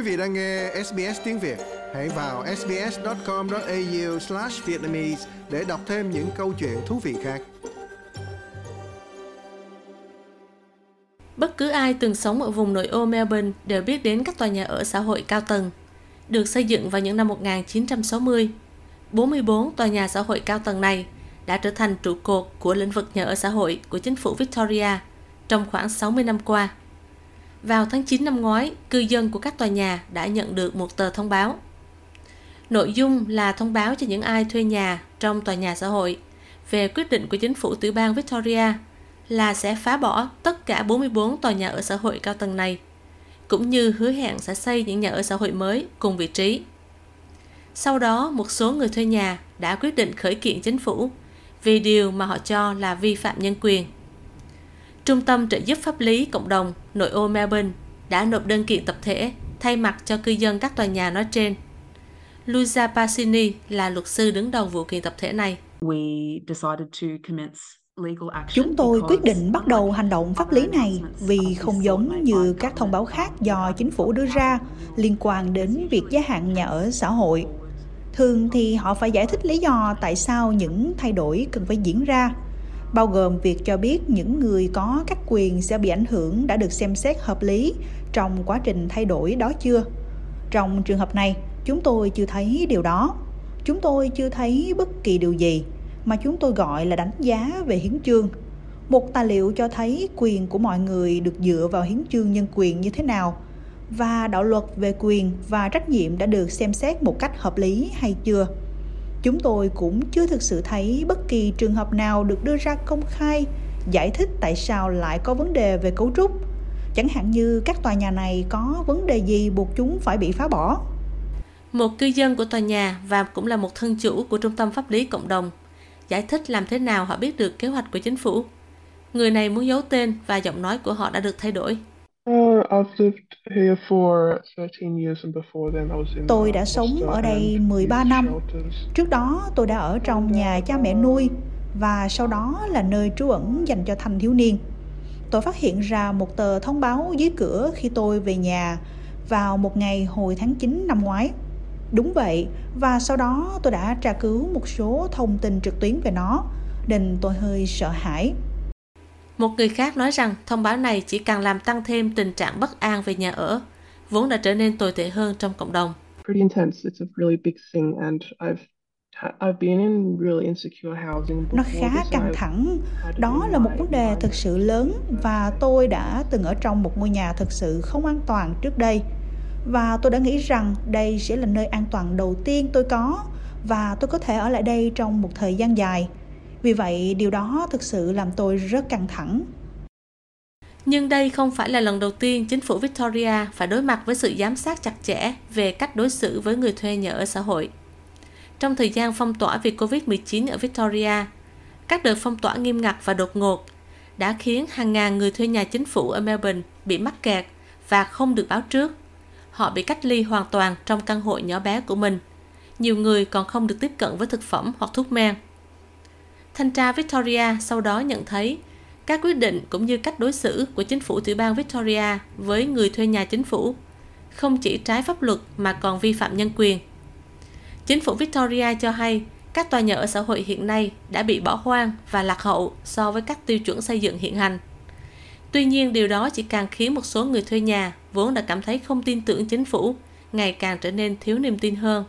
Quý vị đang nghe SBS tiếng Việt, hãy vào sbs.com.au/vietnamese để đọc thêm những câu chuyện thú vị khác. Bất cứ ai từng sống ở vùng nội ô Melbourne đều biết đến các tòa nhà ở xã hội cao tầng. Được xây dựng vào những năm 1960, 44 tòa nhà xã hội cao tầng này đã trở thành trụ cột của lĩnh vực nhà ở xã hội của chính phủ Victoria trong khoảng 60 năm qua. Vào tháng 9 năm ngoái, cư dân của các tòa nhà đã nhận được một tờ thông báo. Nội dung là thông báo cho những ai thuê nhà trong tòa nhà xã hội về quyết định của chính phủ tiểu bang Victoria là sẽ phá bỏ tất cả 44 tòa nhà ở xã hội cao tầng này, cũng như hứa hẹn sẽ xây những nhà ở xã hội mới cùng vị trí. Sau đó, một số người thuê nhà đã quyết định khởi kiện chính phủ vì điều mà họ cho là vi phạm nhân quyền. Trung tâm trợ giúp pháp lý cộng đồng nội ô Melbourne đã nộp đơn kiện tập thể thay mặt cho cư dân các tòa nhà nói trên. Luisa Passini là luật sư đứng đầu vụ kiện tập thể này. Chúng tôi quyết định bắt đầu hành động pháp lý này vì không giống như các thông báo khác do chính phủ đưa ra liên quan đến việc gia hạn nhà ở xã hội. Thường thì họ phải giải thích lý do tại sao những thay đổi cần phải diễn ra bao gồm việc cho biết những người có các quyền sẽ bị ảnh hưởng đã được xem xét hợp lý trong quá trình thay đổi đó chưa. Trong trường hợp này, chúng tôi chưa thấy điều đó. Chúng tôi chưa thấy bất kỳ điều gì mà chúng tôi gọi là đánh giá về hiến chương. Một tài liệu cho thấy quyền của mọi người được dựa vào hiến chương nhân quyền như thế nào và đạo luật về quyền và trách nhiệm đã được xem xét một cách hợp lý hay chưa chúng tôi cũng chưa thực sự thấy bất kỳ trường hợp nào được đưa ra công khai, giải thích tại sao lại có vấn đề về cấu trúc. Chẳng hạn như các tòa nhà này có vấn đề gì buộc chúng phải bị phá bỏ. Một cư dân của tòa nhà và cũng là một thân chủ của trung tâm pháp lý cộng đồng, giải thích làm thế nào họ biết được kế hoạch của chính phủ. Người này muốn giấu tên và giọng nói của họ đã được thay đổi. Tôi đã sống ở đây 13 năm. Trước đó tôi đã ở trong nhà cha mẹ nuôi và sau đó là nơi trú ẩn dành cho thanh thiếu niên. Tôi phát hiện ra một tờ thông báo dưới cửa khi tôi về nhà vào một ngày hồi tháng 9 năm ngoái. Đúng vậy, và sau đó tôi đã tra cứu một số thông tin trực tuyến về nó, nên tôi hơi sợ hãi. Một người khác nói rằng thông báo này chỉ càng làm tăng thêm tình trạng bất an về nhà ở, vốn đã trở nên tồi tệ hơn trong cộng đồng. Nó khá căng thẳng. Đó là một vấn đề thực sự lớn và tôi đã từng ở trong một ngôi nhà thực sự không an toàn trước đây. Và tôi đã nghĩ rằng đây sẽ là nơi an toàn đầu tiên tôi có và tôi có thể ở lại đây trong một thời gian dài vì vậy điều đó thực sự làm tôi rất căng thẳng. Nhưng đây không phải là lần đầu tiên chính phủ Victoria phải đối mặt với sự giám sát chặt chẽ về cách đối xử với người thuê nhà ở xã hội. Trong thời gian phong tỏa vì Covid-19 ở Victoria, các đợt phong tỏa nghiêm ngặt và đột ngột đã khiến hàng ngàn người thuê nhà chính phủ ở Melbourne bị mắc kẹt và không được báo trước. Họ bị cách ly hoàn toàn trong căn hộ nhỏ bé của mình. Nhiều người còn không được tiếp cận với thực phẩm hoặc thuốc men. Thanh tra Victoria sau đó nhận thấy các quyết định cũng như cách đối xử của chính phủ tiểu bang Victoria với người thuê nhà chính phủ không chỉ trái pháp luật mà còn vi phạm nhân quyền. Chính phủ Victoria cho hay các tòa nhà ở xã hội hiện nay đã bị bỏ hoang và lạc hậu so với các tiêu chuẩn xây dựng hiện hành. Tuy nhiên, điều đó chỉ càng khiến một số người thuê nhà vốn đã cảm thấy không tin tưởng chính phủ ngày càng trở nên thiếu niềm tin hơn.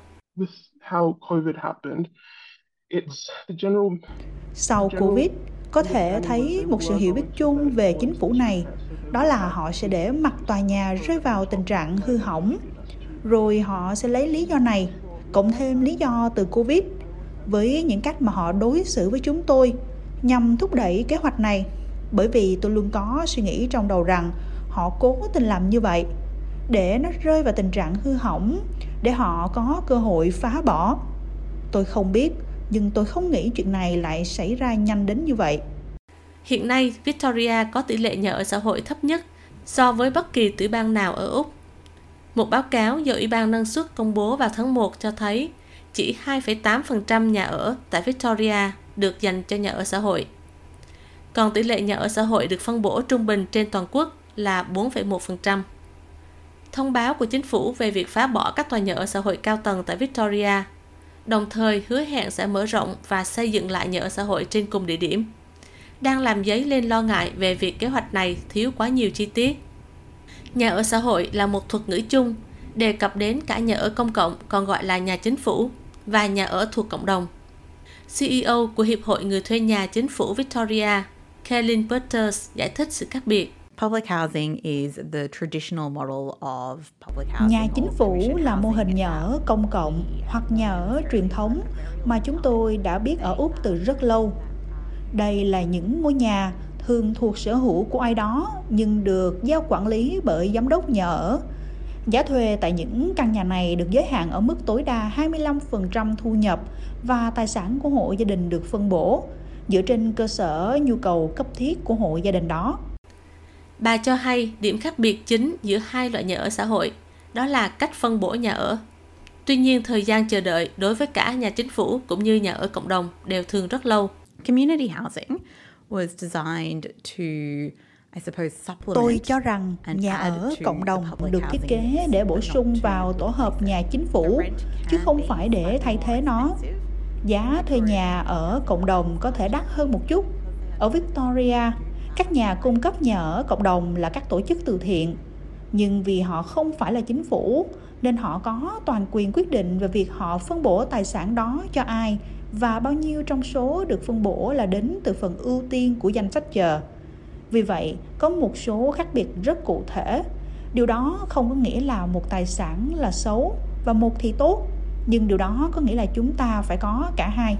Sau Covid, có thể thấy một sự hiểu biết chung về chính phủ này, đó là họ sẽ để mặt tòa nhà rơi vào tình trạng hư hỏng, rồi họ sẽ lấy lý do này, cộng thêm lý do từ Covid, với những cách mà họ đối xử với chúng tôi nhằm thúc đẩy kế hoạch này. Bởi vì tôi luôn có suy nghĩ trong đầu rằng họ cố tình làm như vậy để nó rơi vào tình trạng hư hỏng, để họ có cơ hội phá bỏ. Tôi không biết nhưng tôi không nghĩ chuyện này lại xảy ra nhanh đến như vậy. Hiện nay, Victoria có tỷ lệ nhà ở xã hội thấp nhất so với bất kỳ tiểu bang nào ở Úc. Một báo cáo do Ủy ban năng suất công bố vào tháng 1 cho thấy chỉ 2,8% nhà ở tại Victoria được dành cho nhà ở xã hội. Còn tỷ lệ nhà ở xã hội được phân bổ trung bình trên toàn quốc là 4,1%. thông báo của chính phủ về việc phá bỏ các tòa nhà ở xã hội cao tầng tại Victoria, đồng thời hứa hẹn sẽ mở rộng và xây dựng lại nhà ở xã hội trên cùng địa điểm, đang làm giấy lên lo ngại về việc kế hoạch này thiếu quá nhiều chi tiết. Nhà ở xã hội là một thuật ngữ chung đề cập đến cả nhà ở công cộng còn gọi là nhà chính phủ và nhà ở thuộc cộng đồng. CEO của Hiệp hội Người thuê nhà chính phủ Victoria, Kaylin Butters giải thích sự khác biệt. Public housing is the traditional model of public housing. Nhà chính phủ là mô hình nhà ở công cộng hoặc nhà ở truyền thống mà chúng tôi đã biết ở Úc từ rất lâu. Đây là những ngôi nhà thường thuộc sở hữu của ai đó nhưng được giao quản lý bởi giám đốc nhà ở. Giá thuê tại những căn nhà này được giới hạn ở mức tối đa 25% thu nhập và tài sản của hộ gia đình được phân bổ dựa trên cơ sở nhu cầu cấp thiết của hộ gia đình đó. Bà cho hay điểm khác biệt chính giữa hai loại nhà ở xã hội đó là cách phân bổ nhà ở. Tuy nhiên, thời gian chờ đợi đối với cả nhà chính phủ cũng như nhà ở cộng đồng đều thường rất lâu. Community housing was designed to Tôi cho rằng nhà ở cộng đồng được thiết kế để bổ sung vào tổ hợp nhà chính phủ, chứ không phải để thay thế nó. Giá thuê nhà ở cộng đồng có thể đắt hơn một chút. Ở Victoria, các nhà cung cấp nhà ở cộng đồng là các tổ chức từ thiện. Nhưng vì họ không phải là chính phủ, nên họ có toàn quyền quyết định về việc họ phân bổ tài sản đó cho ai, và bao nhiêu trong số được phân bổ là đến từ phần ưu tiên của danh sách chờ. Vì vậy, có một số khác biệt rất cụ thể. Điều đó không có nghĩa là một tài sản là xấu và một thì tốt, nhưng điều đó có nghĩa là chúng ta phải có cả hai.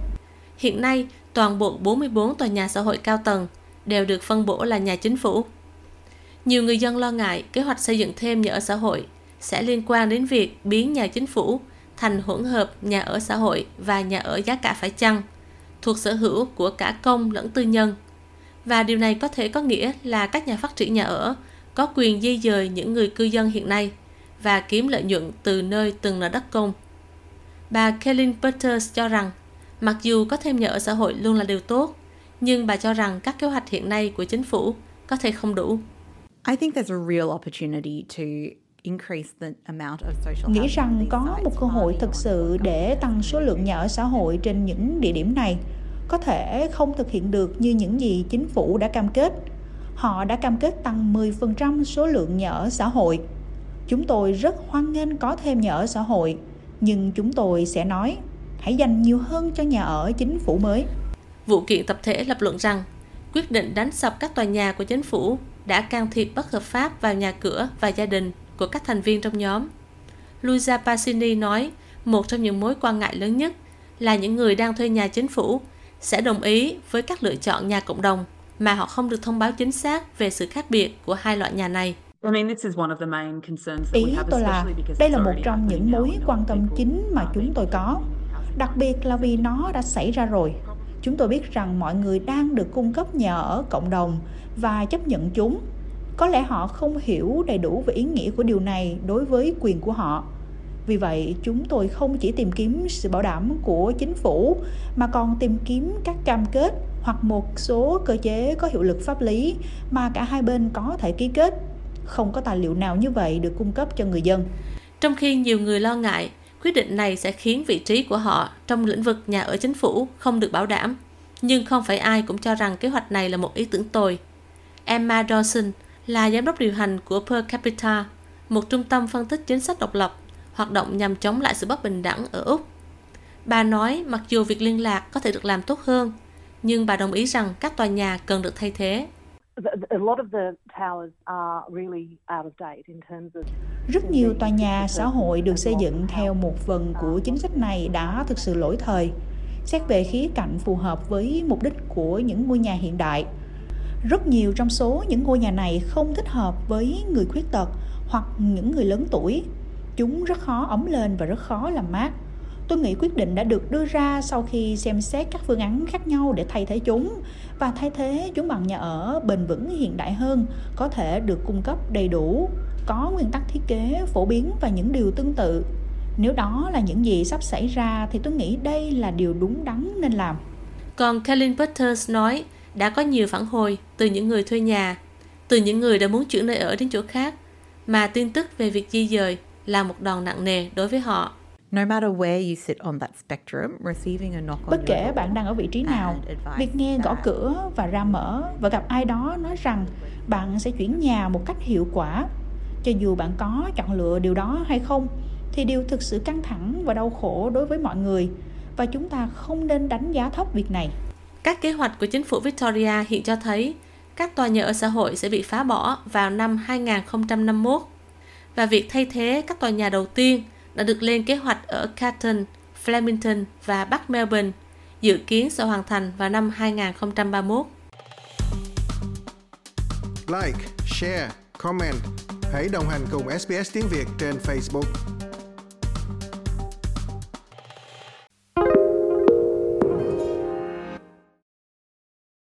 Hiện nay, toàn bộ 44 tòa nhà xã hội cao tầng đều được phân bổ là nhà chính phủ. Nhiều người dân lo ngại kế hoạch xây dựng thêm nhà ở xã hội sẽ liên quan đến việc biến nhà chính phủ thành hỗn hợp nhà ở xã hội và nhà ở giá cả phải chăng, thuộc sở hữu của cả công lẫn tư nhân. Và điều này có thể có nghĩa là các nhà phát triển nhà ở có quyền di dời những người cư dân hiện nay và kiếm lợi nhuận từ nơi từng là đất công. Bà Kellen Peters cho rằng, mặc dù có thêm nhà ở xã hội luôn là điều tốt, nhưng bà cho rằng các kế hoạch hiện nay của chính phủ có thể không đủ. I think there's a real opportunity to Nghĩ rằng có một cơ hội thực sự để tăng số lượng nhà ở xã hội trên những địa điểm này. Có thể không thực hiện được như những gì chính phủ đã cam kết. Họ đã cam kết tăng 10% số lượng nhà ở xã hội. Chúng tôi rất hoan nghênh có thêm nhà ở xã hội, nhưng chúng tôi sẽ nói hãy dành nhiều hơn cho nhà ở chính phủ mới. Vụ kiện tập thể lập luận rằng quyết định đánh sập các tòa nhà của chính phủ đã can thiệp bất hợp pháp vào nhà cửa và gia đình của các thành viên trong nhóm. Luisa Pacini nói một trong những mối quan ngại lớn nhất là những người đang thuê nhà chính phủ sẽ đồng ý với các lựa chọn nhà cộng đồng mà họ không được thông báo chính xác về sự khác biệt của hai loại nhà này. Ý tôi là đây là một trong những mối quan tâm chính mà chúng tôi có, đặc biệt là vì nó đã xảy ra rồi chúng tôi biết rằng mọi người đang được cung cấp nhà ở cộng đồng và chấp nhận chúng. Có lẽ họ không hiểu đầy đủ về ý nghĩa của điều này đối với quyền của họ. Vì vậy, chúng tôi không chỉ tìm kiếm sự bảo đảm của chính phủ, mà còn tìm kiếm các cam kết hoặc một số cơ chế có hiệu lực pháp lý mà cả hai bên có thể ký kết. Không có tài liệu nào như vậy được cung cấp cho người dân. Trong khi nhiều người lo ngại Quyết định này sẽ khiến vị trí của họ trong lĩnh vực nhà ở chính phủ không được bảo đảm. Nhưng không phải ai cũng cho rằng kế hoạch này là một ý tưởng tồi. Emma Dawson là giám đốc điều hành của Per Capita, một trung tâm phân tích chính sách độc lập, hoạt động nhằm chống lại sự bất bình đẳng ở Úc. Bà nói mặc dù việc liên lạc có thể được làm tốt hơn, nhưng bà đồng ý rằng các tòa nhà cần được thay thế. Rất nhiều tòa nhà xã hội được xây dựng theo một phần của chính sách này đã thực sự lỗi thời, xét về khía cạnh phù hợp với mục đích của những ngôi nhà hiện đại. Rất nhiều trong số những ngôi nhà này không thích hợp với người khuyết tật hoặc những người lớn tuổi. Chúng rất khó ấm lên và rất khó làm mát tôi nghĩ quyết định đã được đưa ra sau khi xem xét các phương án khác nhau để thay thế chúng. Và thay thế chúng bằng nhà ở bền vững, hiện đại hơn, có thể được cung cấp đầy đủ, có nguyên tắc thiết kế phổ biến và những điều tương tự. Nếu đó là những gì sắp xảy ra thì tôi nghĩ đây là điều đúng đắn nên làm. Còn Kellen Butters nói, đã có nhiều phản hồi từ những người thuê nhà, từ những người đã muốn chuyển nơi ở đến chỗ khác, mà tin tức về việc di dời là một đòn nặng nề đối với họ. No matter where you sit on that spectrum, receiving a knock on Bất kể bạn đang ở vị trí nào, việc nghe gõ cửa và ra mở và gặp ai đó nói rằng bạn sẽ chuyển nhà một cách hiệu quả, cho dù bạn có chọn lựa điều đó hay không, thì điều thực sự căng thẳng và đau khổ đối với mọi người và chúng ta không nên đánh giá thấp việc này. Các kế hoạch của chính phủ Victoria hiện cho thấy các tòa nhà ở xã hội sẽ bị phá bỏ vào năm 2051 và việc thay thế các tòa nhà đầu tiên đã được lên kế hoạch ở Carlton, Flemington và Bắc Melbourne, dự kiến sẽ hoàn thành vào năm 2031. Like, share, comment. Hãy đồng hành cùng SBS tiếng Việt trên Facebook.